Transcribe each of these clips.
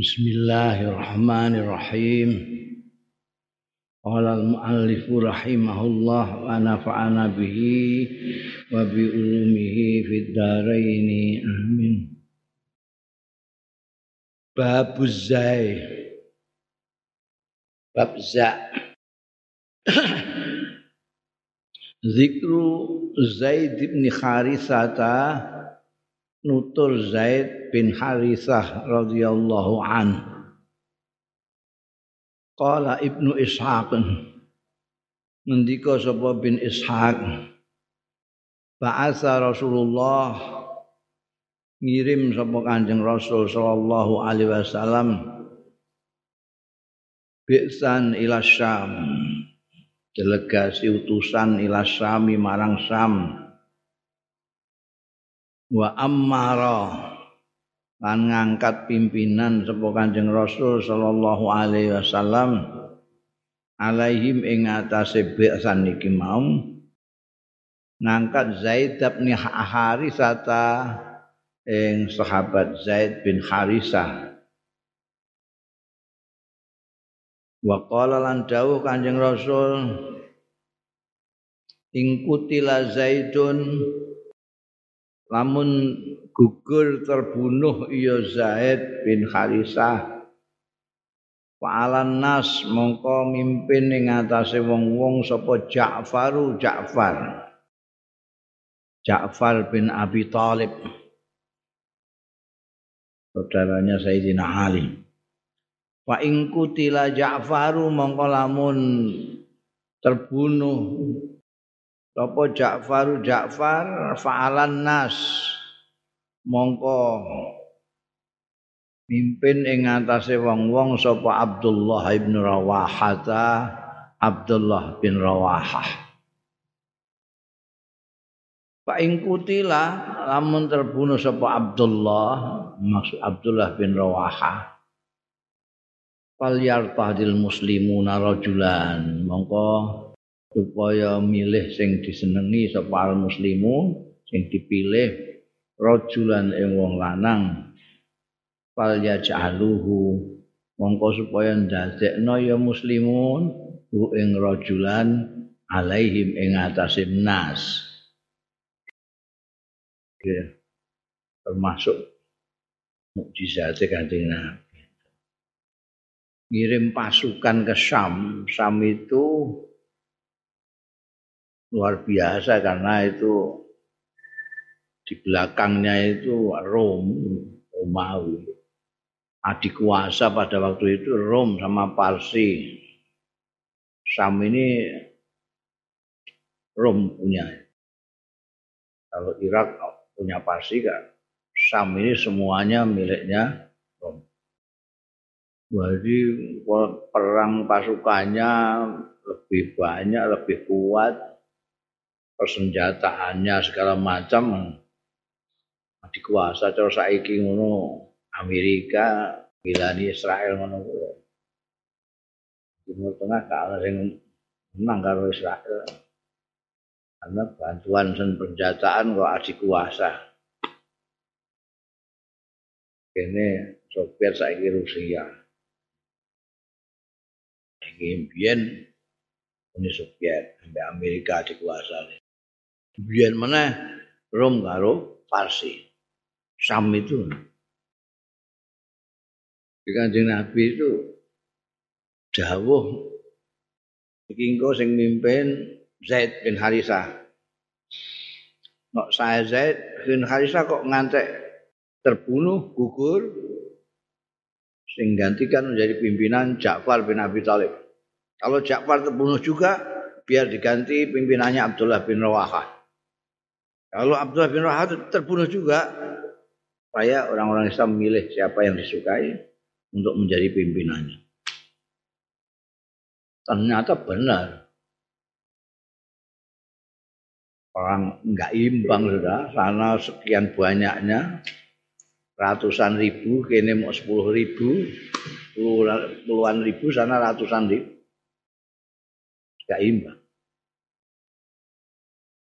Bismillahirrahmanirrahim. Qala al-muallif rahimahullah wa nafa'ana bihi wa bi ulumihi fid dharain. Amin. Bab zai. Bab za. Zikru Zaid bin Harithata nutur Zaid bin Harithah radhiyallahu an. Qala Ibnu Ishaq ngendika sapa bin Ishaq Ba'atha Rasulullah ngirim sapa Kanjeng Rasul sallallahu alaihi wasallam bi'san ila Syam delegasi utusan ila Syami marang Syam wa ammara lan ngangkat pimpinan sapa Kanjeng Rasul sallallahu alaihi wasallam alaihim ing atase besan iki mau ngangkat Zaid bin Harisata ing sahabat Zaid bin Harisah. Wa qala lan dawuh Kanjeng Rasul ing kutila Zaidun lamun gugur terbunuh iya Zaid bin Kharisah Fa'alan nas mongko mimpin ing atase wong-wong sapa Ja'faru Ja'far. Ja'far bin Abi Talib. Saudaranya Sayyidina Ali. Fa ing kutila Ja'faru mongko lamun terbunuh Sapa Ja'far Ja'far fa'alan nas. Mongko mimpin ing atase wong-wong sapa Abdullah bin Rawahah Abdullah bin Rawahah. Pak ing kutila lamun terbunuh sapa Abdullah maksud Abdullah bin Rawahah. Fal yartadil muslimuna rajulan. Mongko supaya milih sing disenengi sapa al muslimun sing dipilih rajulan ing wong lanang. Fal yaj'aluhu. Mongko supaya ndadekno ya muslimun hu ing rajulan alaihim ing atase nas. Ya termasuk mukjizat kanjeng Nabi. Ngirim pasukan ke Syam. Syam itu luar biasa karena itu di belakangnya itu Rom, Romawi. Adik kuasa pada waktu itu Rom sama Parsi. Sam ini Rom punya. Kalau Irak punya Parsi kan, Sam ini semuanya miliknya Rom. Jadi perang pasukannya lebih banyak, lebih kuat, persenjataannya segala macam. Dikuasa cara saiki ngono Amerika bilani Israel ngono Timur Tengah ana sing menang karo Israel. Karena bantuan dan persenjataan kok adik kuasa ini Soviet saiki Rusia. Ini biyen Uni Soviet sampai Amerika dikuasai biyen mana Rom karo Parsi. Sam itu. Di kanjeng Nabi itu jauh iki engko sing mimpin Zaid bin Harisah. Nek saya Zaid bin Harisah kok ngantek terbunuh, gugur sing gantikan menjadi pimpinan Ja'far bin Abi Thalib. Kalau Ja'far terbunuh juga biar diganti pimpinannya Abdullah bin Rawahah. Kalau Abdullah bin Rawahah terbunuh juga, supaya orang-orang Islam memilih siapa yang disukai untuk menjadi pimpinannya. Ternyata benar. Orang enggak imbang sudah, sana sekian banyaknya, ratusan ribu, kini mau sepuluh ribu, puluhan ribu, sana ratusan ribu. Enggak imbang.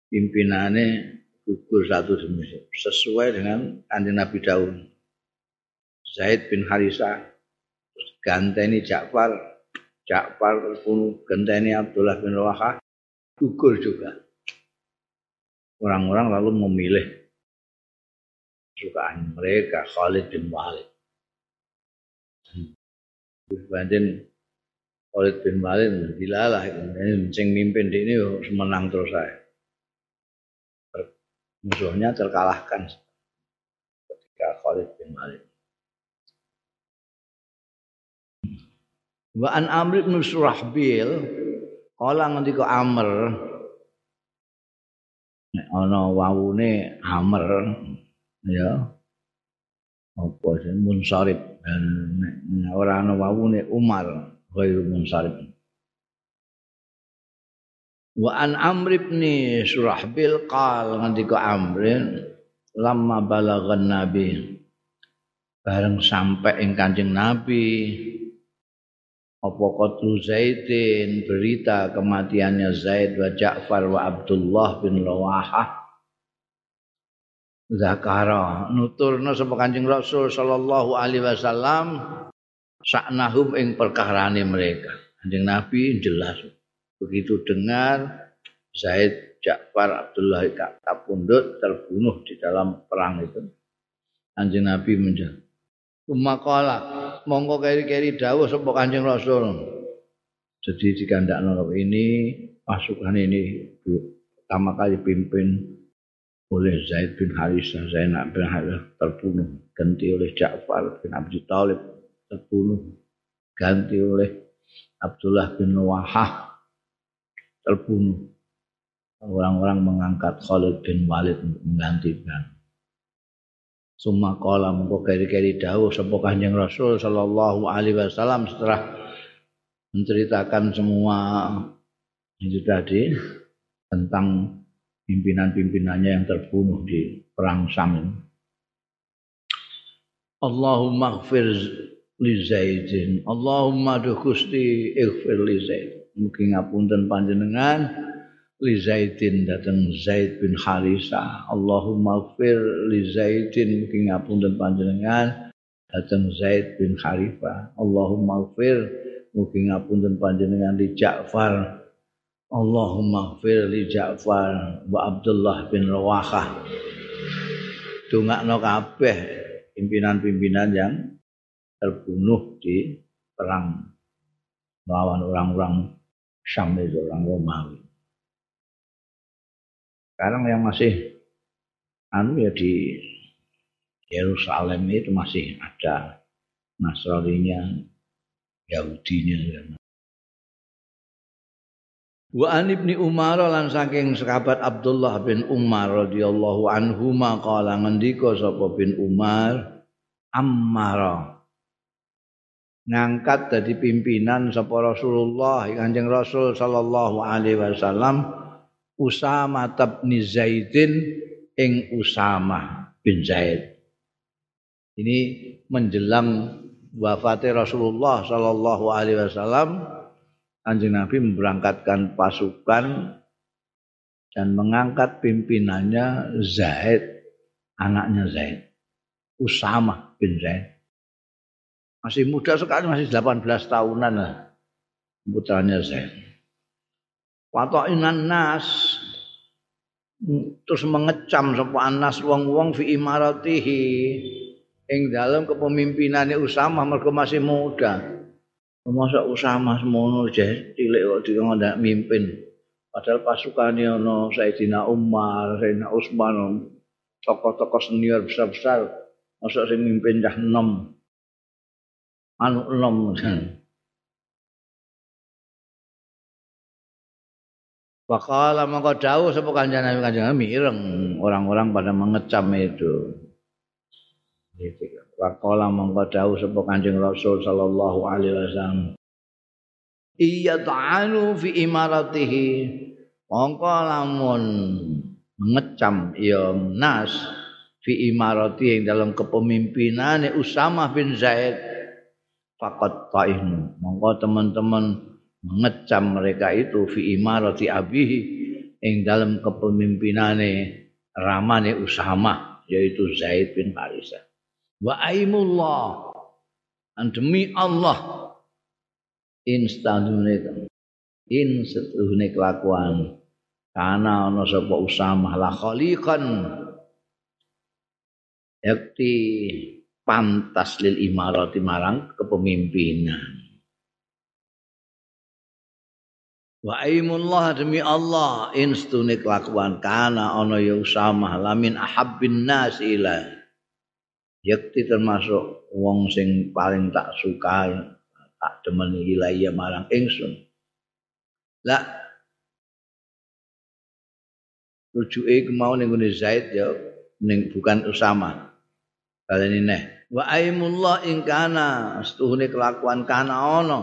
Pimpinannya gugur satu demi sesuai dengan kanjeng Nabi Daun. Zaid bin Harisa ganteni Ja'far Ja'far terbunuh ganteni Abdullah bin Rawahah gugur juga. Orang-orang lalu memilih sukaan mereka Khalid bin Walid. Dibanding Khalid bin Walid dilalah. Ini mimpin di ini menang terus saya musuhnya terkalahkan. Ketika Khalid bin Walid. Wa an Amr bin Surahbil kala ngendika Amr nek ana wawune Amr ya apa sih munsarib. Nek ora ana wawune Umar ghairu munsarib Wa an Amr bin Surahbil qal ngendika Amr lama balagan Nabi bareng sampai ing Kanjeng Nabi. Apa qatlu Zaidin? Berita kematiannya Zaid wa Ja'far wa Abdullah bin Lawahah Zakara nuturna sapa Kanjeng Rasul sallallahu alaihi wasallam saknahum ing perkarane mereka. Kanjeng Nabi jelas begitu dengar Zaid Ja'far Abdullah kapundut terbunuh di dalam perang itu. Kanjeng Nabi menjawab Umakala mongko keri-keri dawuh sapa Kanjeng Rasul. Jadi dikandakno ini pasukan ini pertama kali pimpin oleh Zaid bin Harisah Zainab bin Harisah terbunuh ganti oleh Ja'far bin Abi Thalib terbunuh ganti oleh Abdullah bin Wahah terbunuh orang-orang mengangkat Khalid bin Walid untuk menggantikan Summa qala mengko keri-keri dawuh sapa Kanjeng Rasul sallallahu alaihi wasallam setelah menceritakan semua itu tadi tentang pimpinan-pimpinannya yang terbunuh di perang Sam. Allahumma ighfir li Zaidin. Allahumma duh Gusti ighfir li Zaid. Mugi ngapunten panjenengan. Li Zaidin datang Zaid bin Harisa Allahumma fir li Zaidin. Mugi ngapunten panjenengan. Datang Zaid bin Harifa Allahumma fir mugi ngapunten panjenengan li Ja'far. Allahumma fir li Ja'far wa Abdullah bin Rawahah dongakno kabeh pimpinan-pimpinan yang terbunuh di perang melawan orang-orang Itu orang Romawi sekarang yang masih anu ya di Yerusalem itu masih ada Nasraninya, Yahudinya. Ya. Wa an ibni Umar lan saking sahabat Abdullah bin Umar radhiyallahu anhu qala ngendika sapa bin Umar Ammara ngangkat dari pimpinan sapa Rasulullah Kanjeng Rasul sallallahu alaihi wasallam Usama bin Zaidin ing Usama bin Zaid. Ini menjelang wafatnya Rasulullah Shallallahu Alaihi Wasallam, Kanjeng Nabi memberangkatkan pasukan dan mengangkat pimpinannya Zaid, anaknya Zaid, Usama bin Zaid. Masih muda sekali, masih 18 tahunan lah putranya Zaid. Wata'inan nas terus mengecam sapa anas wong-wong fi imaratihi ing dalam kepemimpinannya Usama mergo masih muda. Masa Usama semono cilik kok ndak mimpin. Padahal pasukannya ono Sayyidina Umar, Sayyidina Utsman, tokoh-tokoh senior besar-besar. Masa sing mimpin cah enom. Anu enom. Wakala mongko dawuh sapa kanjeng Nabi kanjeng Nabi ireng orang-orang pada mengecam itu. Wakala mongko dawuh sapa kanjeng Rasul sallallahu alaihi wasallam. Iya ta'anu fi imaratihi. Mongko lamun mengecam ya nas fi imarati yang dalam kepemimpinan Usama bin Zaid faqat ta'ihnu. Mongko teman-teman mengecam mereka itu fi imarati abihi ing dalam kepemimpinane ramane Usama yaitu Zaid bin Harisah. Wa aimullah demi Allah instanune in setuhune kelakuan kana ana sapa usamah la khaliqan yakti pantas lil imarati marang kepemimpinan. Wa aimullah demi Allah instune kelakuan kana ana ya usamah lamin ahabbin nas ila. Yakti termasuk wong sing paling tak suka tak demeni ilaiya marang ingsun. Lah rujuke mau ning Zaid ya ning bukan Usama kalian ini wa aimullah ing kana setuhune kelakuan kana ana.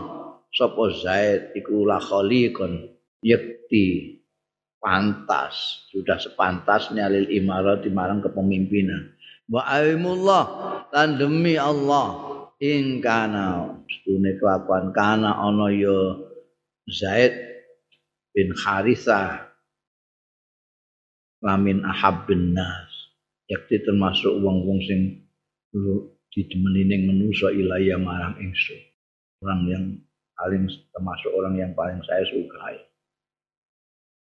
Sapa Zaid iku la khaliqun yakti pantas sudah sepantasnya lil imarat marang kepemimpinan. Wa aimullah lan demi Allah ing kana stune kelakuan kana ana ya Zaid bin Harithah. Lamin ahabbin nas yakti termasuk wong-wong sing didemeni ning manusa ilaya marang ingsun orang yang paling termasuk orang yang paling saya sukai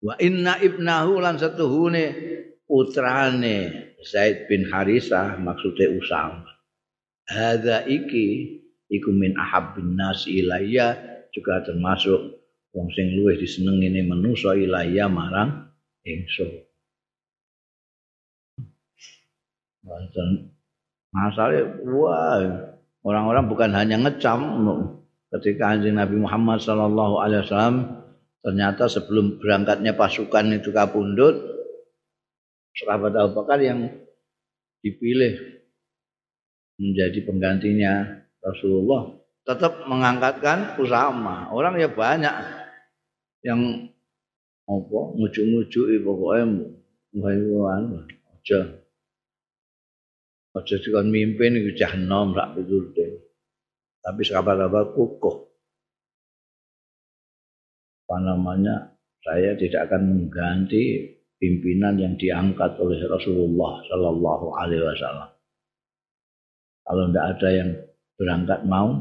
wa inna ibnahu lan satuhune putrane Zaid bin Harisah maksudnya Usama. Hadza iki iku min ahabbin nas ilayya juga termasuk wong sing luwih disenengi ning manusa ilayya marang ingsun. Masalah wah orang-orang bukan hanya ngecam ketika anjing Nabi Muhammad sallallahu alaihi wasallam ternyata sebelum berangkatnya pasukan itu kapundut sahabat Abu Bakar yang dipilih menjadi penggantinya Rasulullah tetap mengangkatkan Usama. Orang ya banyak yang apa ngujuk-ngujuk pokoknya aja aja dikon mimpin iku jahanam rak pitulute. Tapi sahabat-sahabat kukuh. Apa namanya? Saya tidak akan mengganti pimpinan yang diangkat oleh Rasulullah Shallallahu Alaihi Wasallam. Kalau tidak ada yang berangkat mau,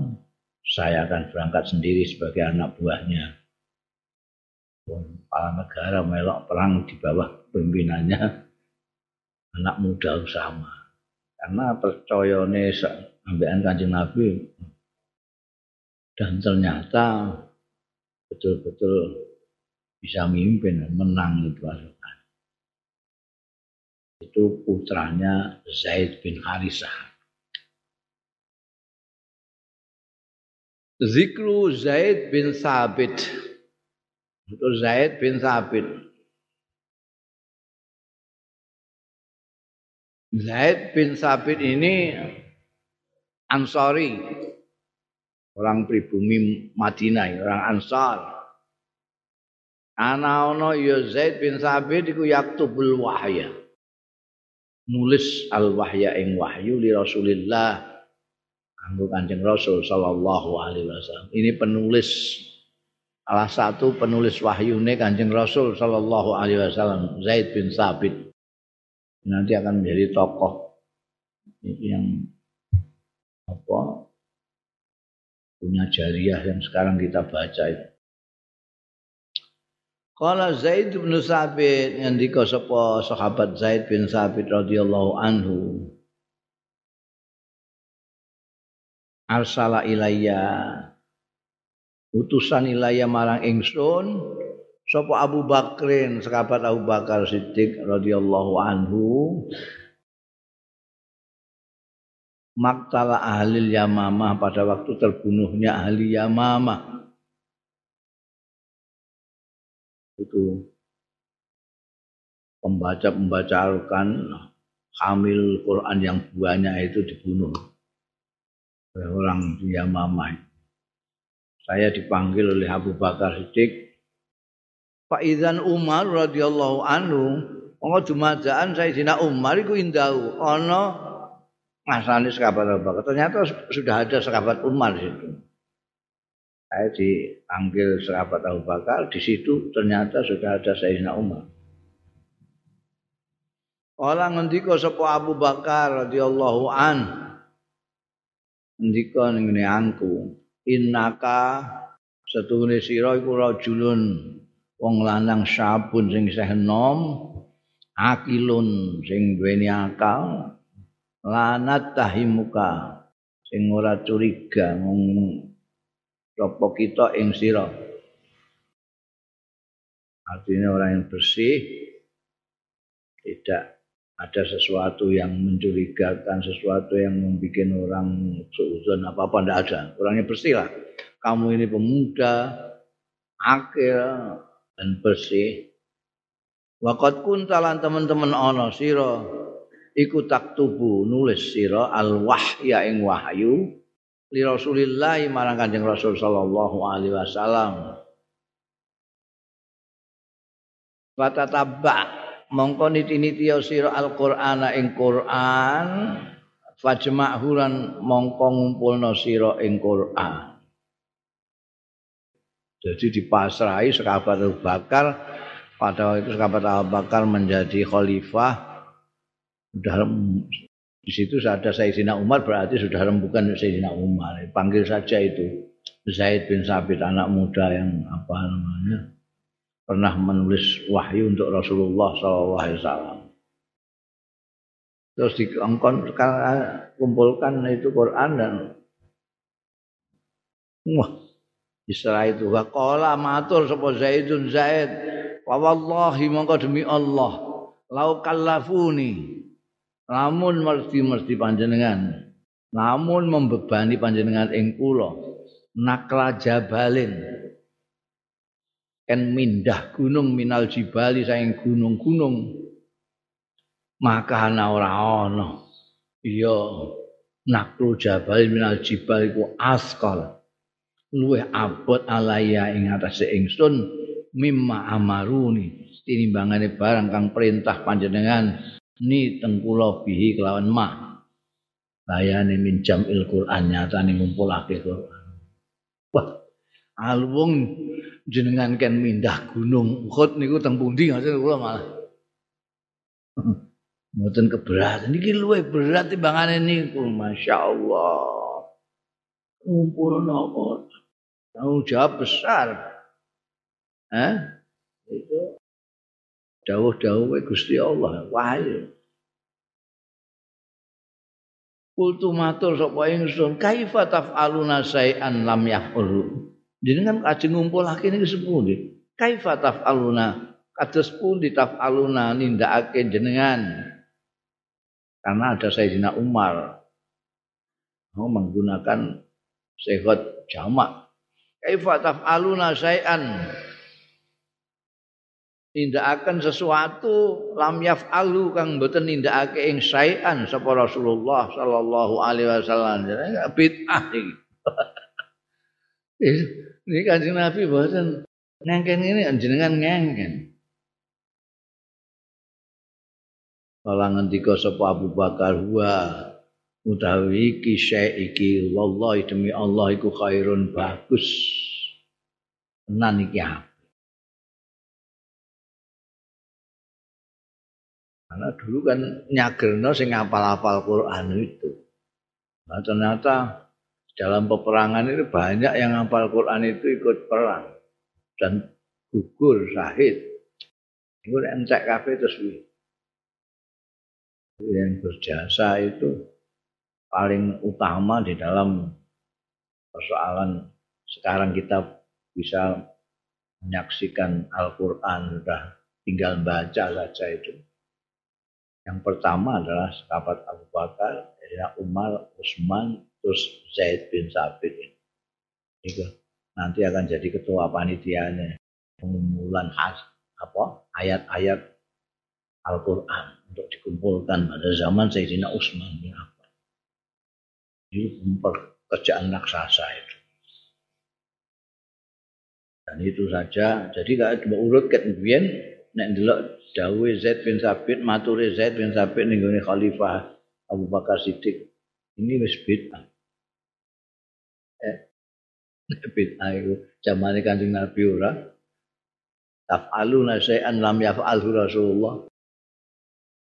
saya akan berangkat sendiri sebagai anak buahnya. Kepala negara melok perang di bawah pimpinannya anak muda Usama. Karena percaya ambilan kanjeng Nabi dan ternyata betul-betul bisa mimpin menang itu itu putranya Zaid bin Harisah. Zikru Zaid bin Sabit. Itu Zaid bin Sabit. Zaid bin Sabit ini Ansari. Orang pribumi Madinah, orang Ansar. Ana ana ya Zaid bin Sabit iku yaktubul wahya. nulis al wahya ing wahyu li Rasulillah kanggo Kanjeng Rasul sallallahu alaihi wasallam. Ini penulis salah satu penulis wahyune Kanjeng Rasul sallallahu alaihi wasallam Zaid bin Sabit. Nanti akan menjadi tokoh yang apa punya jariah yang sekarang kita baca itu. Qala Zaid bin Sabit ngendika sapa sahabat Zaid bin Sabit radhiyallahu anhu. Arsala ilayya utusan ilayya marang ingsun sapa Abu Bakrin sahabat Abu Bakar Siddiq radhiyallahu anhu maktala ahli Yamamah pada waktu terbunuhnya ahli Yamamah itu pembaca-pembaca Al-Quran hamil Quran yang banyak itu dibunuh oleh orang di Yamamah. Saya dipanggil oleh Abu Bakar Siddiq. Pak Idzan Umar radhiyallahu anhu, ana dumajaan Sayyidina Umar iku indahu ana masane sahabat Abu. Ternyata sudah ada sahabat Umar di situ. saya dipanggil sahabat Abu Bakar di situ ternyata sudah ada Sayyidina Umar Orang ngendika sapa Abu Bakar radhiyallahu an ndika ning angku innaka setune sira iku rajulun wong lanang sabun sing isih enom akilun sing duweni akal lanat tahimuka sing ora curiga mung sapa kita ing sira artinya orang yang bersih tidak ada sesuatu yang mencurigakan, sesuatu yang membuat orang seuzon apa-apa tidak ada. Orangnya bersih lah. Kamu ini pemuda, akil dan bersih. Wakat kuntalan teman-teman ono siro iku taktubu nulis siro al wahya ing wahyu li Rasulillah marang Kanjeng Rasul sallallahu alaihi wasallam. Fatatabba mongko niti-niti sira Al-Qur'an ing Qur'an fajma'huran mongko ngumpulna sira ing Qur'an jadi dipasrahi sekabat Abu Bakar pada waktu itu sekabat Abu Bakar menjadi khalifah sudah di situ ada Sayyidina Umar berarti sudah rembukan Sayyidina Umar panggil saja itu Zaid bin Sabit anak muda yang apa namanya pernah menulis wahyu untuk Rasulullah SAW. Terus diongkon kumpulkan itu Quran dan wah Isra itu waqala matur sapa Zaidun Zaid wa wallahi mongko demi Allah lau kallafuni. Lamun mesti mesti panjenengan namun membebani panjenengan ing kula nakla jabalin. Kan mindah gunung minal jibali saing gunung-gunung. Maka ana ora ana. Iya naklu jabal minal jibal iku askal luwih abot alaya ing atase ingsun mimma amaruni tinimbangane barang kang perintah panjenengan. Ni tengkula bihi kelawan ma. Layane min jamil Qur'an nyatane ngumpulake Qur'an. Wah alwung jenengan kan mindah gunung Uhud niku teng pundi ngoten kula malah? Mboten keberatan niki luwih berat timbangane niku masyaallah ngumpul napa tanggung jawab besar. Eh itu dawuh-dawuh Gusti Allah. Wahyu Kultu matur sapa ingsun kaifa taf'aluna syai'an lam yaf'alu jenengan ajeng ngumpulake niki sepundi? Kaifa taf'aluna? Kados pundi taf'aluna nindakake jenengan? Karena ada Sayyidina Umar. Mau menggunakan sehat jamak kaifa taf'aluna syai'an? Nindakaken sesuatu lam yaf'alu kang mboten nindakake ing syai'an sapa Rasulullah sallallahu alaihi wasallam. Bid'ah iki. Ini kanjeng Nabi boten ngengken ini jenengan ngengken. Kala ngendika sapa Abu Bakar wa utawi iki iki wallahi demi Allah iku khairun bagus. Tenan iki Karena dulu kan nyagerno sing ngapal-apal Quran itu. Nah, ternyata dalam peperangan itu banyak yang hafal Quran itu ikut perang dan gugur syahid. Itu entek kafe terus yang berjasa itu paling utama di dalam persoalan sekarang kita bisa menyaksikan Al-Quran sudah tinggal baca saja itu. Yang pertama adalah sahabat Abu Bakar, Umar, Utsman, terus Zaid bin Sabit itu nanti akan jadi ketua panitianya pengumpulan has apa ayat-ayat Al-Quran untuk dikumpulkan pada zaman Sayyidina Utsman bin. Ini pekerjaan raksasa itu. Dan itu saja. Jadi kalau coba urut ke Mbien, nek delok dawuh Zaid bin Sabit, mature Zaid bin Sabit ning Khalifah Abu Bakar Siddiq. Ini wis bid'ah. bid'ah iku zamane Kanjeng Nabi ora taf'aluna syai'an lam yaf'alhu Rasulullah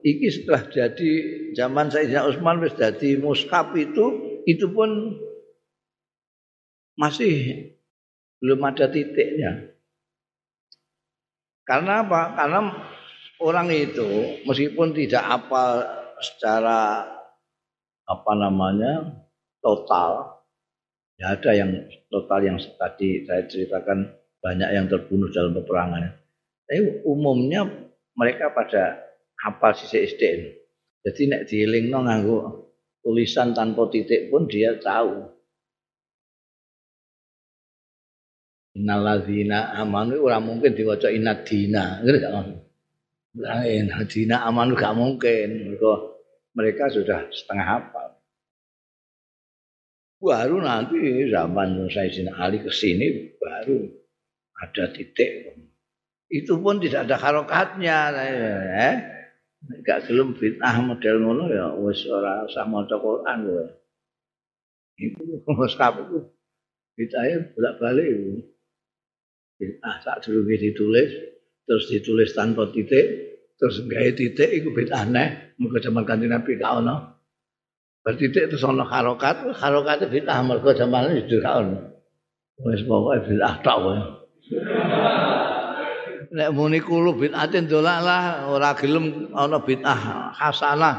iki setelah jadi zaman Sayyidina Utsman wis dadi mushaf itu itu pun masih belum ada titiknya. Karena apa? Karena orang itu meskipun tidak apa secara apa namanya total, ya ada yang total yang tadi saya ceritakan banyak yang terbunuh dalam peperangan. Tapi umumnya mereka pada hafal sisi SDN. Jadi nek dielingno nganggo tulisan tanpa titik pun dia tahu. Innaladzina amanu ora mungkin diwaca inadina, ngerti gak ngono? Lain hadina amanu gak mungkin. Mereka, mereka sudah setengah hafal. Baru nanti zaman Sayyidina Ali ke sini baru ada titik. Itu pun tidak ada harokatnya. Eh? Gak gelem fitnah model ngono ya wis ora usah maca Quran kowe. Iku wis kabeh. Bid'ah bolak-balik. bid'ah sak durunge ditulis terus ditulis tanpa titik terus gawe titik iku bid'ah neh. Mergo zaman kanjeng Nabi gak ono. Bertitik terus ono harokat harokat bid'ah mergo zaman itu gak ono. Wis pokoke bid'ah tok wae nek muni kulo bid'atin dolalah ora gelem ana bid'ah hasanah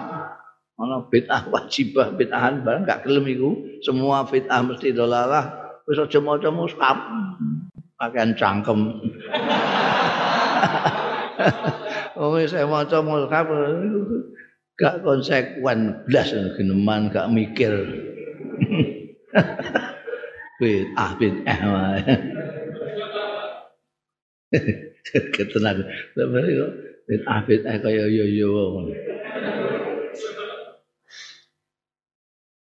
ana bid'ah wajibah bid'ahan barang gak gelem iku semua bid'ah mesti dolalah wis aja maca mushaf pakaian cangkem. Oh, saya maca mushaf gak konsekuen blas geneman gak mikir. Bid'ah bid'ah wae. Ketenan. Bid'ah bid'ah kaya yo yo.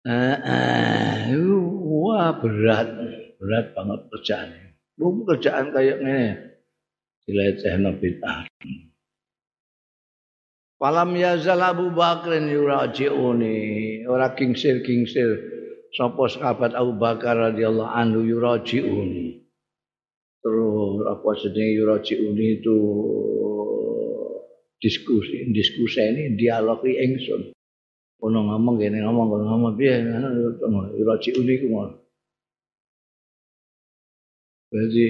Ah, ah, wah berat, berat banget kerjaannya. Bu kerjaan kayak ngene. Dilecehno bid'ah. Falam yazal Abu Bakrin yuraji'uni. Ora kingsir-kingsir. Sapa sahabat Abu Bakar radhiyallahu anhu yuraji'uni. Terus apa sedang yuraji'uni itu diskusi diskusi ini dialog ingsun. Ono ngomong gini ngomong ono ngomong piye yuraji'uni ku ngono. Jadi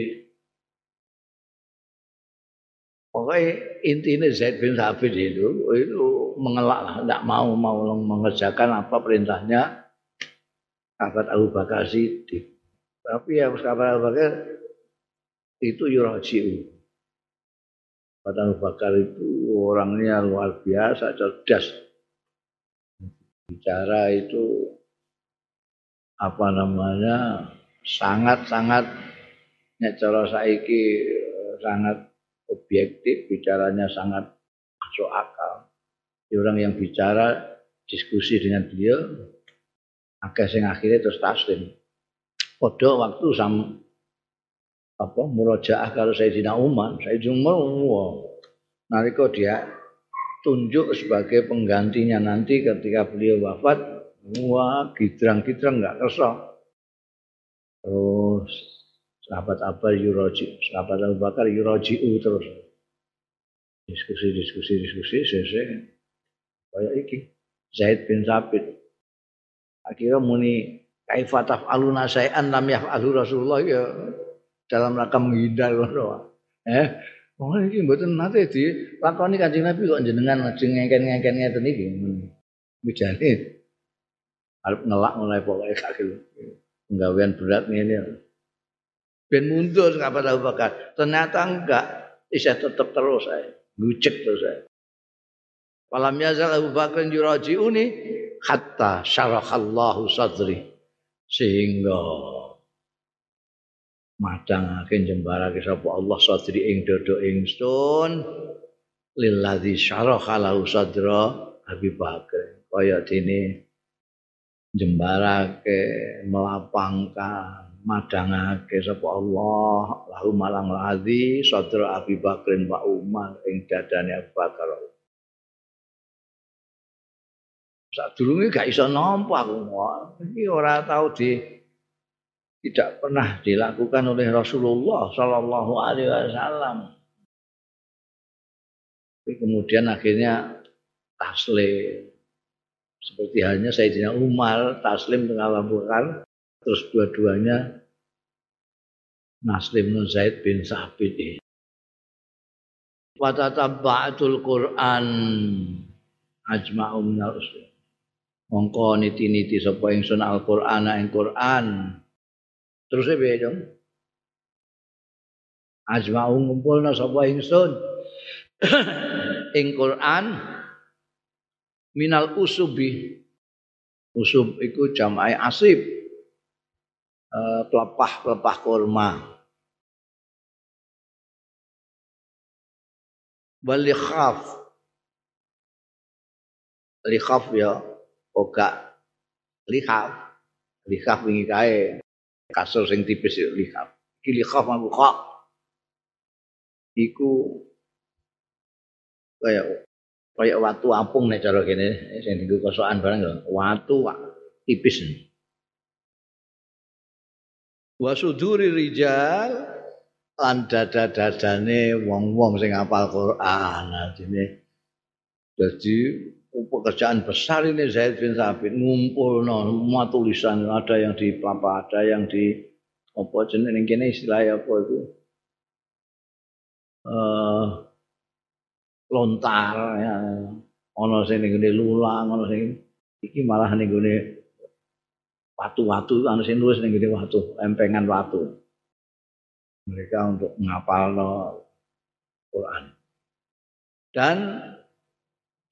pokoknya intinya Zaid bin Thabit itu itu mengelak, tidak mau mau mengerjakan apa perintahnya sahabat Abu Bakar Siddiq. Tapi ya Abu Bakar itu yurajiu. Sahabat Abu Bakar itu orangnya luar biasa cerdas. Bicara itu apa namanya sangat-sangat nek cara saiki eh, sangat objektif bicaranya sangat masuk akal orang yang bicara diskusi dengan beliau agak sing akhirnya terus taslim waktu sam apa murojaah kalau Sayyidina Umar Sayyidina Umar wow. nalika dia tunjuk sebagai penggantinya nanti ketika beliau wafat wah gidrang-gidrang nggak kersa terus sahabat Abu Yuroji, sahabat Abu Bakar Yurojiu terus. Diskusi, diskusi, diskusi, selesai. Kayak iki, Zaid bin Sabit. Akhirnya muni kaifataf aluna sayan lam yaf'alu Rasulullah ya dalam rangka menghindar ngono. Eh, oh, iki mboten nate lakoni Kanjeng Nabi kok jenengan lajeng ngengken-ngengken ngeten iki. Wijane arep ngelak mulai pokoke gak Penggawean berat ngene ben mundur sahabat Abu Bakar. Ternyata enggak, bisa tetap terus saya, ngucek terus saya. Falam yazal Abu Bakar yuraji'uni hatta syarahallahu sadri. Sehingga madangake jembarake sapa Allah sadri ing dodo ingsun lilladzi syaraha lahu sadra Abi Bakar. Kaya dene jembarake melapangkan madangake sapa Allah lahu malang ladzi sadra Abi Bakrin wa Umar ing dadane Abu Bakar. Sadurunge gak iso nampa aku. Iki ora tau di tidak pernah dilakukan oleh Rasulullah Shallallahu Alaihi Wasallam. Tapi kemudian akhirnya taslim seperti halnya Sayyidina Umar taslim dengan Abu terus dua-duanya Naslim bin Zaid bin Sabit Watatabba'atul Quran ajma'u minal usul. Mongko niti-niti sapa ingsun Al-Qur'an ing Qur'an. Terus e piye, Dong? Ajma'u ngumpulna sapa ingsun ing Qur'an minal usubi. Usub iku jamai asib. Uh, pelepah-pelepah kurma. wal likhaf likhaf ya oga likhaf likhaf wingi kae kasur sing tipis likhaf iki likhaf aku kok iku kaya kaya watu apung nek cara kene sing dienggo kosokan barang ya. Watu tipis. Wa suduri rijal lan dada-dadane wong-wong sing hafal Quran. Artine dadi pekerjaan besar ini Zaid bin Sabit ngumpul no, semua tulisan ada yang di pelapa ada yang di apa jenenge kene istilahnya apa itu? Uh, lontar ya. Ana sing ning lulang ana sing iki malah ning watu-watu ana sing nulis ning watu lempengan watu. Mereka untuk menghafal Quran. Dan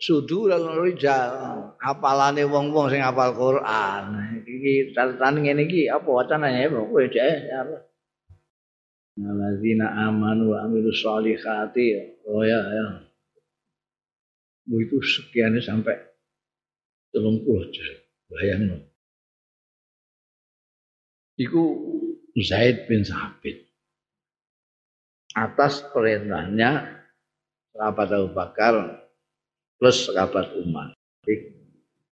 sudur rijal apalane wong-wong sing hafal Quran. Iki catatan ngene iki apa wacanane ya kowe dhek apa. Alladzina amanu wa amilus solihati. Oh ya ya. Itu sekiannya sampai telung puluh bayang Iku Zaid bin Sabit atas perintahnya sahabat Abu Bakar plus sahabat Umar. Jadi,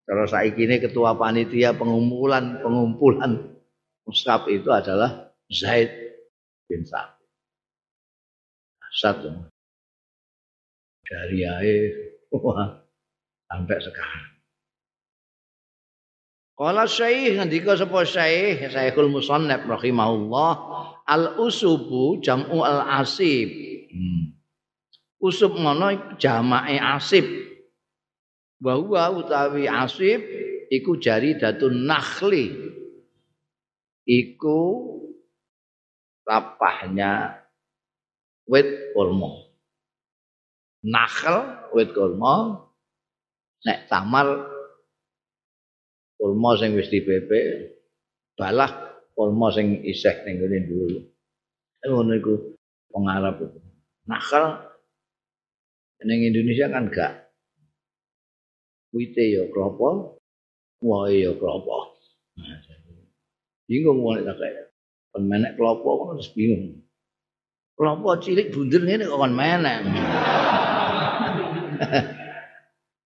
kalau saya ini ketua panitia pengumpulan pengumpulan mushaf itu adalah Zaid bin Sabit. Satu dari air sampai sekarang. Kala Syekh ngendika sapa Syekh Syekhul Musannaf rahimahullah al usubu jam'u al asib. Hmm. Usub ngono jamake asib. Bahwa utawi asib iku jari datun nakhli. Iku lapahnya wit kurma. Nakhl wit kurma nek tamar ulma sing wis dipepe balah ulma sing isih ning ngene dulu ngono iku wong Arab itu nakal ning Indonesia kan gak wite ya klopo wae ya klopo bingung wong tak kaya kon menek klopo kok terus bingung klopo cilik bunder ngene kok kon menek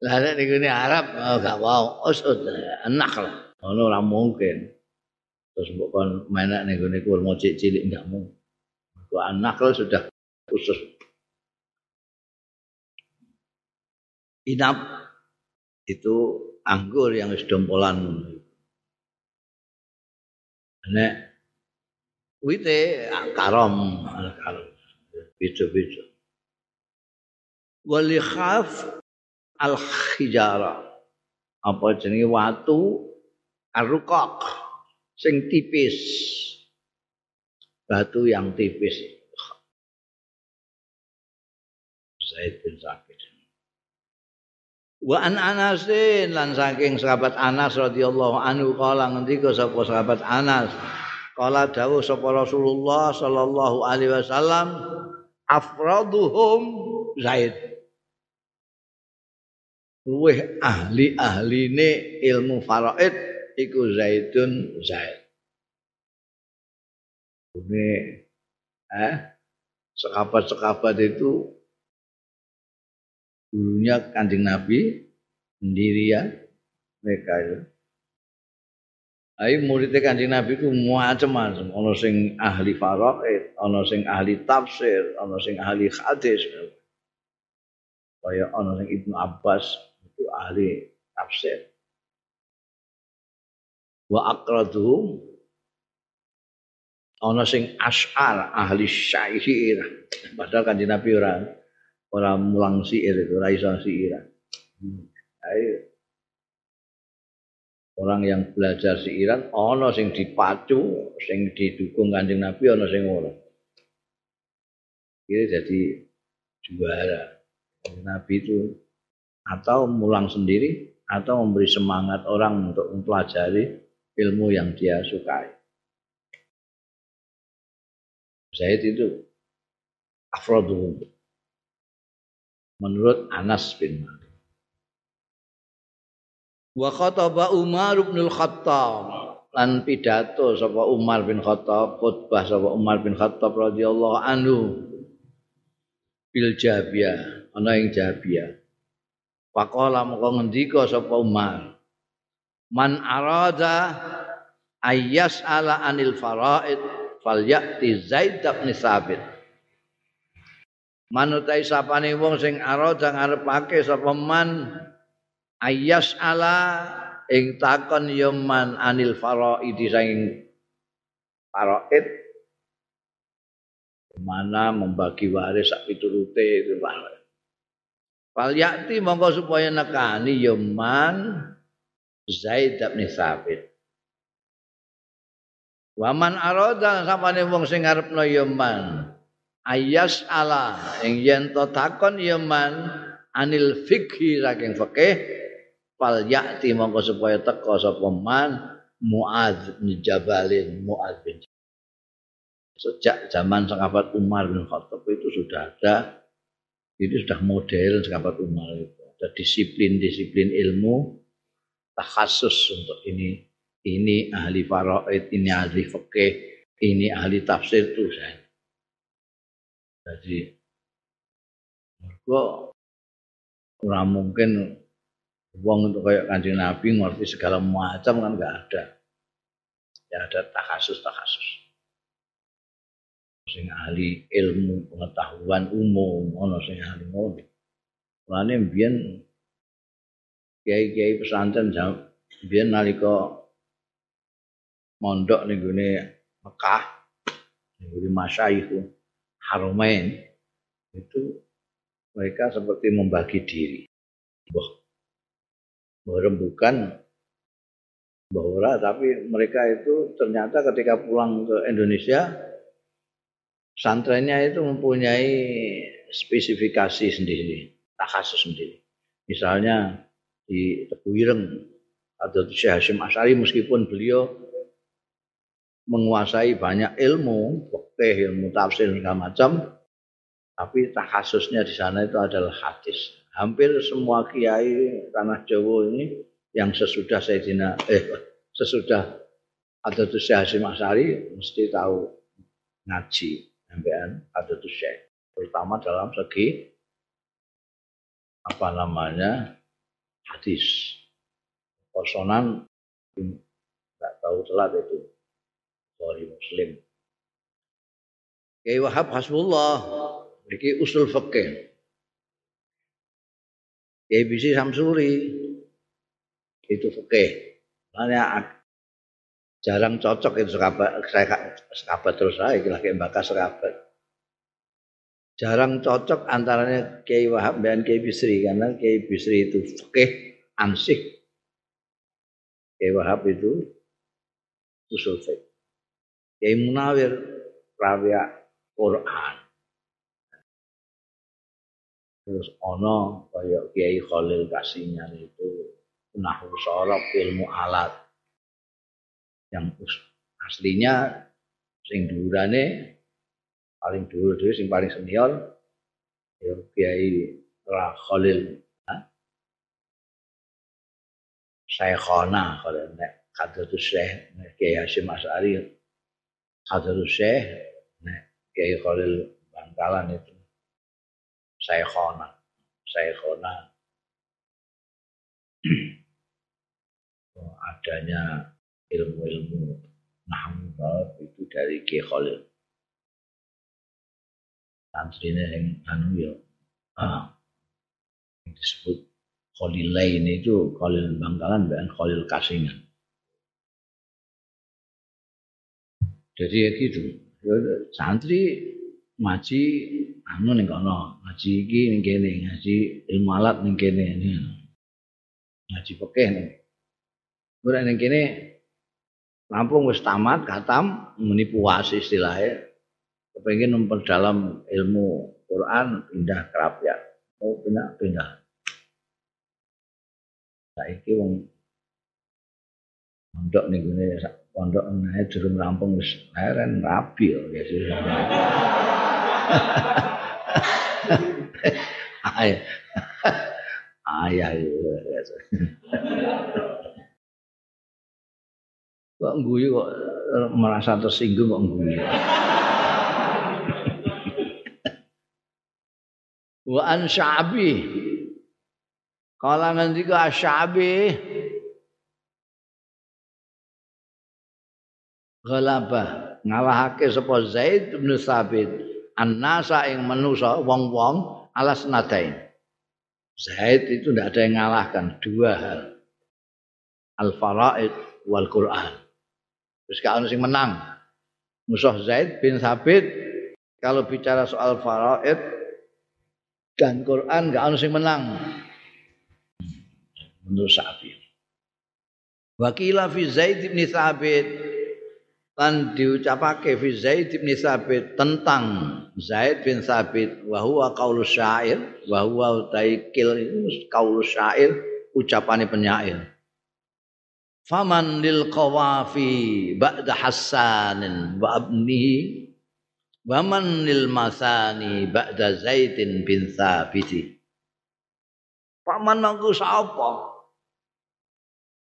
Lah nek ngene Arab oh, gak usud enak lah. Ono ora mungkin. Terus mbok kon menek ning ngene kuwi mau cilik enggak mau. Kok anak lo sudah khusus. Inap itu anggur yang wis dompolan. Nek wite karom, karom. Beda-beda. Walikhaf al hijara apa jenenge watu arukok sing tipis batu yang tipis Zaid bin Wa an Anasin lan saking sahabat Anas radhiyallahu anhu kala ngendika sapa sahabat Anas kala dawuh sapa Rasulullah sallallahu alaihi wasallam afraduhum Zaid luweh ahli-ahline ilmu faraid iku Zaidun Zaid. Ini eh sekabat-sekabat itu dulunya kanjeng Nabi sendiri ya mereka itu. Ayo muridnya kanjeng Nabi itu macam-macam. Ono sing ahli faraid, ono sing ahli tafsir, ono sing ahli hadis. Kayak ono sing Ibnu Abbas itu ahli tafsir. wa aqraduhum ana sing asyar ahli syair padahal kanjeng Nabi ora ora mulang syair ora iso syair ayo. Orang yang belajar siiran ana sing dipacu sing didukung kanjeng Nabi ana sing ora. Ini jadi juara. Nabi itu atau mulang sendiri atau memberi semangat orang untuk mempelajari ilmu yang dia sukai. Zaid itu afroduhum menurut Anas bin Malik. Wa khataba Umar bin Khattab lan pidato sapa Umar bin Khattab khutbah sapa Umar bin Khattab radhiyallahu anhu bil Jabiyah ana ing Jabiyah. Faqala moko ngendika sapa Umar Man arada ayas ala anil faraid falyati Zaid bin Sabit Manutai sapane wong sing arada ngarepake sapa man ayas ala ing takon yoman anil faraidi saking faraid mana membagi waris sak piturute itu Pak. Fal yakti monggo supaya nekani yoman Zaid bin Sabit. Waman arada sapane wong sing ngarepno yoman ayas ala ing yen to takon yoman anil fikhi saking fikih fal ya'ti mongko supaya teka sapa man Muaz bin Jabalin bin Sejak zaman sahabat Umar bin Khattab itu sudah ada itu sudah model sahabat Umar itu. Ada disiplin-disiplin ilmu takhasus untuk ini ini ahli faraid ini ahli fikih ini ahli tafsir itu saya jadi mereka kurang mungkin Wong untuk kayak kanjeng Nabi ngerti segala macam kan nggak ada. Ya ada takasus takasus. Sing ahli ilmu pengetahuan umum, ono sing ahli ngono. Lane mbiyen kiai-kiai pesantren jam mbiyen nalika mondok ning gone Mekah ning gone masyayikh Haromain itu mereka seperti membagi diri. Wah, rembukan bahwa tapi mereka itu ternyata ketika pulang ke Indonesia santrennya itu mempunyai spesifikasi sendiri, takhasus sendiri. Misalnya di Tebu Ireng atau Syekh Hashim Asyari meskipun beliau menguasai banyak ilmu, fikih, ilmu tafsir segala macam, tapi takhasusnya di sana itu adalah hadis. Hampir semua kiai tanah Jawa ini yang sesudah Sayyidina eh sesudah Adatus Syekh Hasim Asari mesti tahu ngaji sampean Adatus Syekh. Terutama dalam segi apa namanya hadis. Kosonan nggak tahu telat itu sorry muslim Kiai Wahab Hasbullah ini usul fikih Ya ABC Samsuri itu oke. Makanya jarang cocok itu sekabat sekabat terus saya lagi bakas sekabat. Jarang cocok antaranya Kiai Wahab dan Kiai Bisri karena Kiai Bisri itu fikih ansik. Kiai Wahab itu usul fiqh. Kiai Munawir rawia Quran. terus ono kaya Kiai Khalil Kasingan itu nahwu sorab ilmu alat yang aslinya sing dhuwurane paling dhuwur dhewe sing paling senior ya Kiai Khalil Syekhona kalau nek Hadratus Syekh Kiai Hasyim Asy'ari Hadratus Syekh nek Kiai Khalil Bangkalan itu Syekhona. Syekhona adanya ilmu-ilmu nahwu itu dari Ki Khalil. Santrine yang anu ya ah, disebut Khalilain itu Khalil Bangkalan dan Khalil Kasingan. Jadi ya gitu. Santri ngaji anu ning kono, ngaji iki ning kene, ngaji ilmu alat ning kene. Ngaji pekeh ning. Ora ning kene Lampung wis tamat, katam, muni puas istilahnya. Kepengen memperdalam ilmu Quran, pindah kerapia. Mau oh, pindah, pindah. Saiki wong pondok ning gone pondok nae durung rampung wis leren rapi ya. Ayah. Ayah. kok guyu kok merasa tersinggung kok guyu. Wa an Sya'bi. Kala ngendika Sya'bi Galaba ngalahake sapa Zaid bin Sabit annasa ing manusa wong-wong alas nadain. Zaid itu tidak ada yang ngalahkan dua hal. Al-faraid wal Quran. Terus ono sing menang. Musuh Zaid bin Sabit kalau bicara soal faraid dan Quran gak ono sing menang. Menurut Sabit. Wakila fi Zaid bin Sabit lan diucapake fi Zaid bin Sabit tentang Zaid bin Sabit wa huwa qaulu syair wa huwa taikil qaulu syair ucapane penyair. Faman lil qawafi ba'da hasanin wa abnihi wa man lil masani ba'da zaidin bin thabiti faman nangku sapa?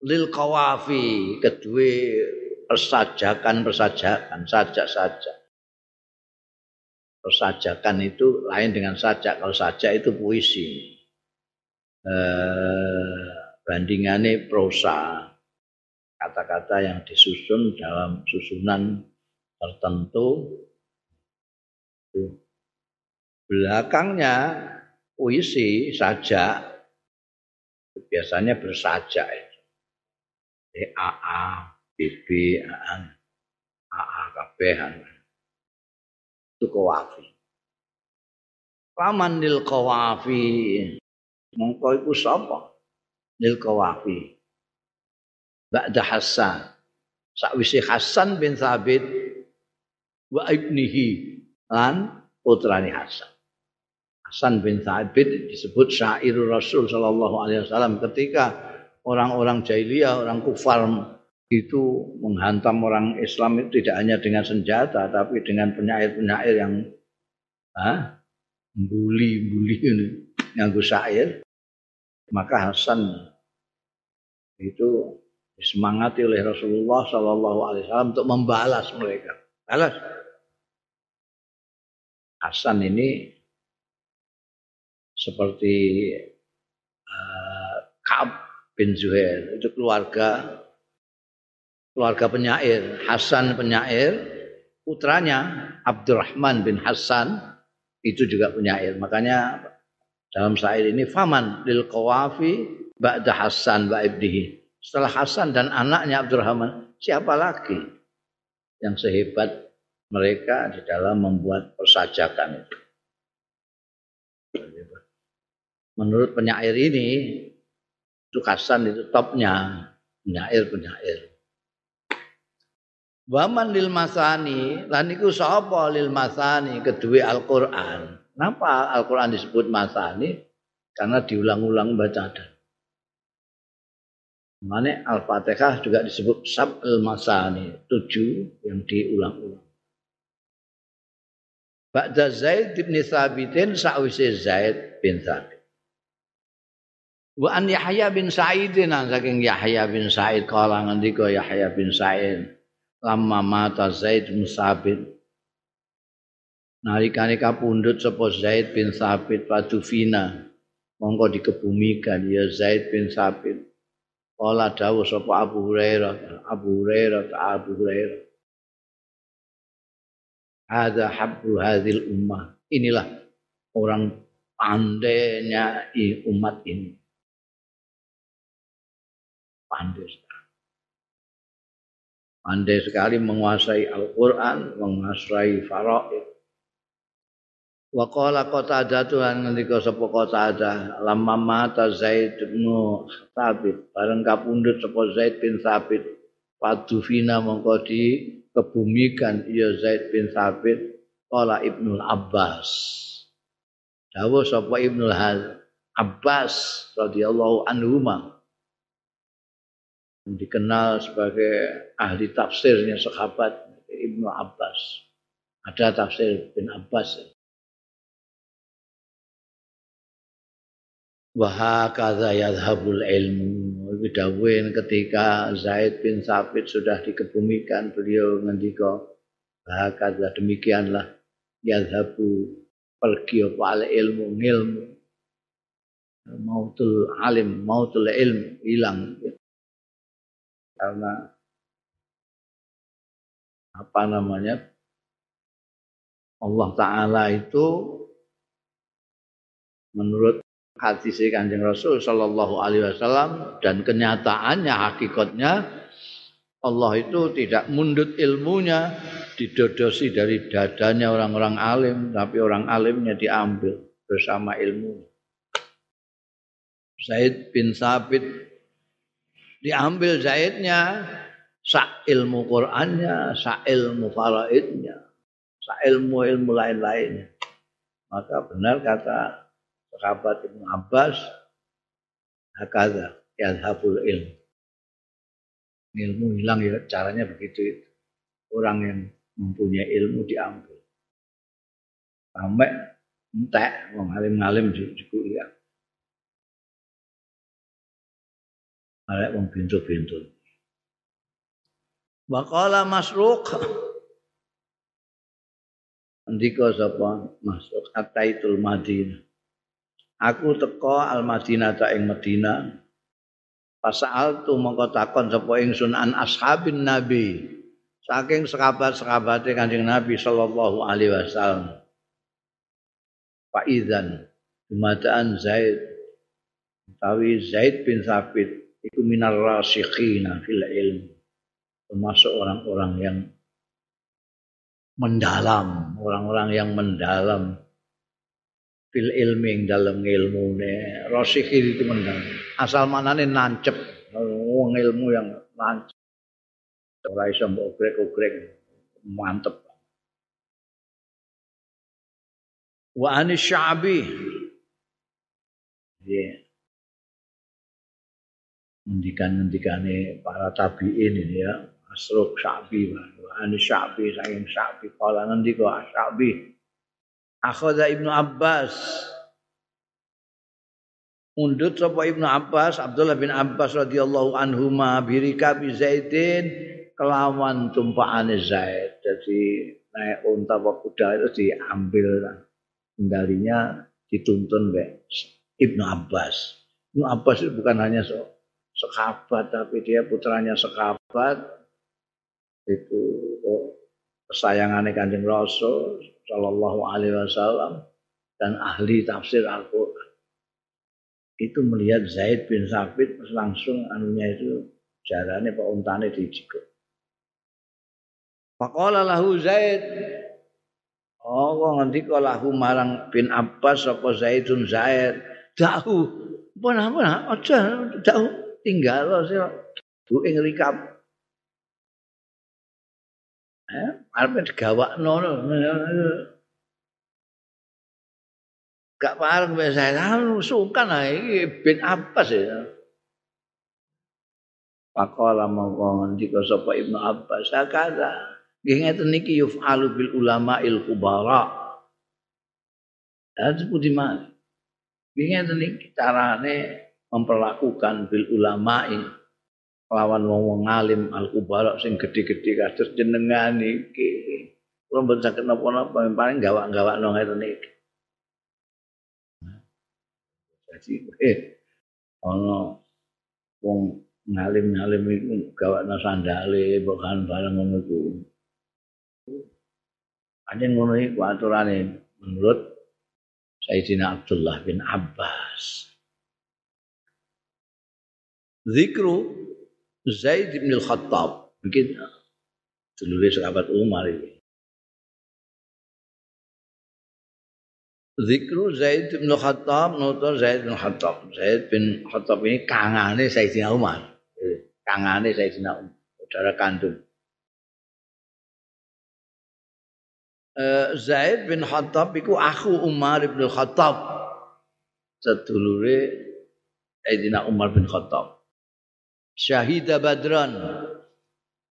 Lil qawafi kedue persajakan persajakan sajak sajak. Persajakan itu lain dengan sajak. Kalau sajak itu puisi. Eh, bandingannya prosa. Kata-kata yang disusun dalam susunan tertentu. Belakangnya puisi saja biasanya bersajak itu. AA, BB, AA, AA, KB itu kawafi. Paman nil kawafi. Mongko iku sapa? Nil kawafi. Ba'da Hasan. Sakwise Hasan bin Thabit wa ibnihi lan putrani Hasan. Hasan bin Thabit disebut syairul Rasul sallallahu alaihi wasallam ketika orang-orang jahiliyah, orang kufar itu menghantam orang Islam itu tidak hanya dengan senjata tapi dengan penyair-penyair yang ah, bully-bully ini nganggo syair maka Hasan itu disemangati oleh Rasulullah Shallallahu Alaihi Wasallam untuk membalas mereka. Balas. Hasan ini seperti uh, Kaab bin Zuhair itu keluarga keluarga penyair Hasan penyair putranya Abdurrahman bin Hasan itu juga penyair makanya dalam syair ini faman lil qawafi ba'da Hasan wa ibdihi setelah Hasan dan anaknya Abdurrahman, siapa lagi yang sehebat mereka di dalam membuat persajakan itu? Menurut penyair ini, itu Hasan itu topnya penyair-penyair. Waman lil masani, lan iku sapa lil masani kedua Al-Qur'an. Kenapa Al-Qur'an disebut masani? Karena diulang-ulang baca dan Mana Al-Fatihah juga disebut Sab'al Masani, tujuh yang diulang-ulang. Ba'da Zaid bin Thabitin sa'wisi Zaid bin Thabit. Wa an Yahya bin Sa'idin saking Yahya bin Sa'id kala ngendika Yahya bin Sa'id lama mata Zaid bin Thabit nalikane kapundhut sapa Zaid bin Thabit padufina mongko dikebumikan ya Zaid bin Thabit Kala dawuh sapa Abu Hurairah, Abu Hurairah, Abu Hurairah. Ada habbu hadil ummah. Inilah orang pandainya umat ini. Pandai pandai sekali menguasai Al-Qur'an, menguasai faraid. Wa qala Qatadah Tuhan ngendika sapa Qatadah lamma mata Zaid bin Thabit. Bareng kapundhut sapa Zaid bin Thabit padufina mongko di kebumikan ya Zaid bin Thabit. Qala Ibnu Abbas. Dawuh sapa Ibnu Abbas radhiyallahu anhu dikenal sebagai ahli tafsirnya sahabat Ibnu Abbas. Ada tafsir bin Abbas. Wahakaza yadhabul ilmu. Bidawin ketika Zaid bin Sabit sudah dikebumikan, beliau ngendika Wahakaza demikianlah yadhabu pergi apa ilmu ilmu mautul alim mautul ilmu hilang karena apa namanya Allah Ta'ala itu menurut hadis Kanjeng Rasul sallallahu alaihi wasallam dan kenyataannya hakikatnya Allah itu tidak mundut ilmunya didodosi dari dadanya orang-orang alim tapi orang alimnya diambil bersama ilmu. Zaid bin Sabit diambil Zaidnya sak ilmu Qur'annya, sak ilmu faraidnya, sak ilmu ilmu lain-lainnya. Maka benar kata sahabat Ibnu Abbas hakada yadhabul ilmu ilmu hilang ya caranya begitu itu. orang yang mempunyai ilmu diambil sampai entek wong alim-alim juga Alek wong bintu-bintu. Waqala masruq Ndika sapa masuk ataitul Madinah. Aku teko al Madinah ta ing Madinah. Pasal tu mongko takon sapa ingsun an ashabin Nabi. Saking sekabat-sekabate Kanjeng Nabi sallallahu alaihi wasallam. Pak Idzan Jumadaan Zaid utawi Zaid bin Sabit iku minar rasikhina fil ilm. Termasuk orang-orang yang mendalam, orang-orang yang mendalam. Fil ilmi yang dalam ilmu rosikir itu mendalam. Asal mana nih nancep. Wong ilmu yang nancep. Ora iso mbok ogrek mantep. Wa ani sya'bi. Yeah. Ngendikan-ngendikane para tabi'in ini ya. Asruk sya'bi ani sya'bi saking sya'bi kala ngendika sya'bi akhadha Ibnu Abbas. Undut sapa Ibnu Abbas Abdullah bin Abbas radhiyallahu anhuma birika bi Zaidin kelawan tumpaane Zaid. Jadi naik unta apa kuda itu diambil kendalinya dituntun be Ibnu Abbas. Ibnu Abbas itu bukan hanya so, sekabat tapi dia putranya sekabat. Itu oh, kesayangannya kanjeng Rasul Shallallahu Alaihi Wasallam dan ahli tafsir Al-Quran. Itu melihat Zaid bin Sabit langsung anunya itu jarane pak untane dijikuk. Faqala lahu Zaid Oh kok ngerti kok lahu marang bin Abbas apa Zaidun Zaid? Dahu Apa-apa aja dahu tinggal sih Bu ing rikap Eh, arep digawakno. Gak pareng wis saya sungkan ae iki bin Abbas ya. Pakola mongko ngendika sapa Ibnu Abbas sakada. Nggih ngeten niki yuf'alu bil ulama il kubara. Dan seputi mana? Nggih ngeten niki carane memperlakukan bil ulama'i lawan wong wong alim al kubarok sing gede-gede kados jenengan iki. Kula mboten saged napa-napa paling gawak-gawak nang ngeten iki. Jadi eh ana wong ngalim-ngalim iku gawakna sandale bukan bareng ngono iku. Anjen ngono iku aturane menurut Sayyidina Abdullah bin Abbas. Zikru Zaid bin Al-Khattab. Mungkin dulure sahabat Umar iki Zikru Zaid bin Khattab noto Zaid bin Khattab. Zaid bin Khattab ini kangane Sayyidina Umar. Kangane Sayyidina Umar, saudara kandung. Uh, Zaid bin Khattab iku aku Umar bin Khattab. Sedulure Sayyidina Umar bin Khattab. Syahida Badran.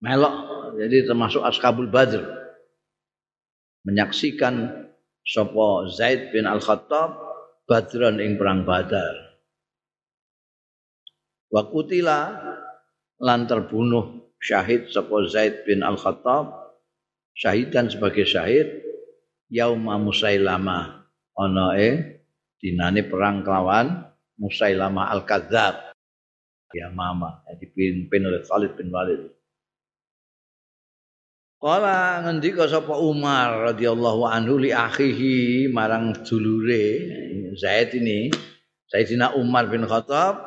Melok jadi termasuk Askabul Badr. Menyaksikan sapa Zaid bin Al-Khattab Badran ing perang Badar. Wa kutila lan terbunuh syahid sapa Zaid bin Al-Khattab syahidan sebagai syahid yauma Musailama ana ing dinane perang kelawan Musailama Al-Kadzab ya mama. Dipimpin oleh Khalid bin Walid. Kala ngendika sapa Umar radhiyallahu anhu li akhihi marang dulure Zaid ini Sayyidina Umar bin Khattab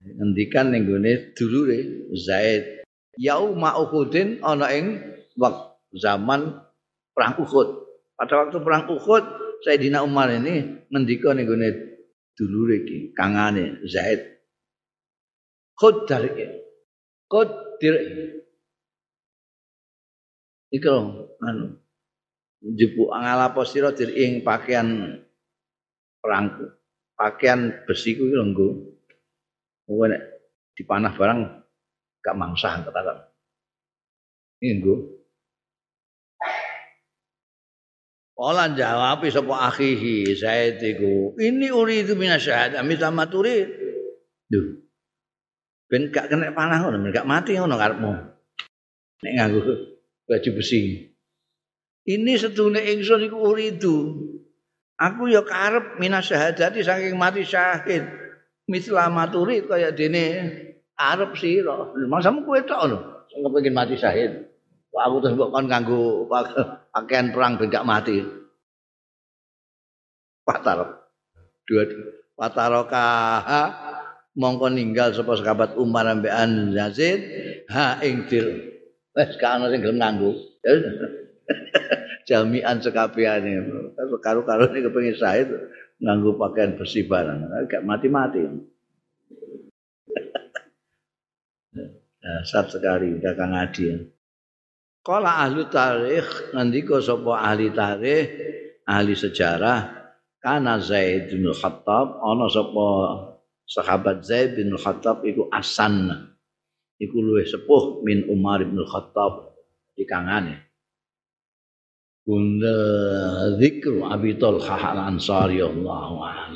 ngendikan ning gone dulure Zaid yauma Uhudin ana ing waktu zaman perang Uhud. Pada waktu perang Uhud Sayyidina Umar ini ngendika ning gone dulure iki kangane Zaid Khud dari Khud dari iku anu jupuk ngalapo sira ing pakaian perang pakaian besi ku nggo. Kowe nek dipanah barang gak mangsah katakan nggo. Kala jawab sapa akhihi Zaid iku ini uridu minasyahad amit sama turi Duh ben gak kena panah ngono gak mati ngono karepmu nek nganggo baju besi. Ini sedune ingsun iku uridu. Aku ya karep minas syahadati saking mati syahid. Mislah maturi kaya dene arep sira. Masamu kowe tok lho sing mati syahid. Kok aku terus mbok kon pakaian perang ben gak mati. Patar. Dua pataroka mongko ninggal sapa sahabat Umar ambekan Yazid ha ing dir wis gak ana sing gelem nganggo. Jami'an sekabehane. Karo-karo nek kepengin sahid nganggo pakaian besi barang. Gak mati-mati. Dasar sekali Kakang Adi. Kala ahli tarikh ngendika sapa ahli tarikh, ahli sejarah kana Zaid bin Khattab ana sapa sahabat Zaid bin Khattab iku asan iku luwih sepuh min Umar bin Khattab di kangane. Bunda zikru Abi Talha al-Ansari Allahu a'lam.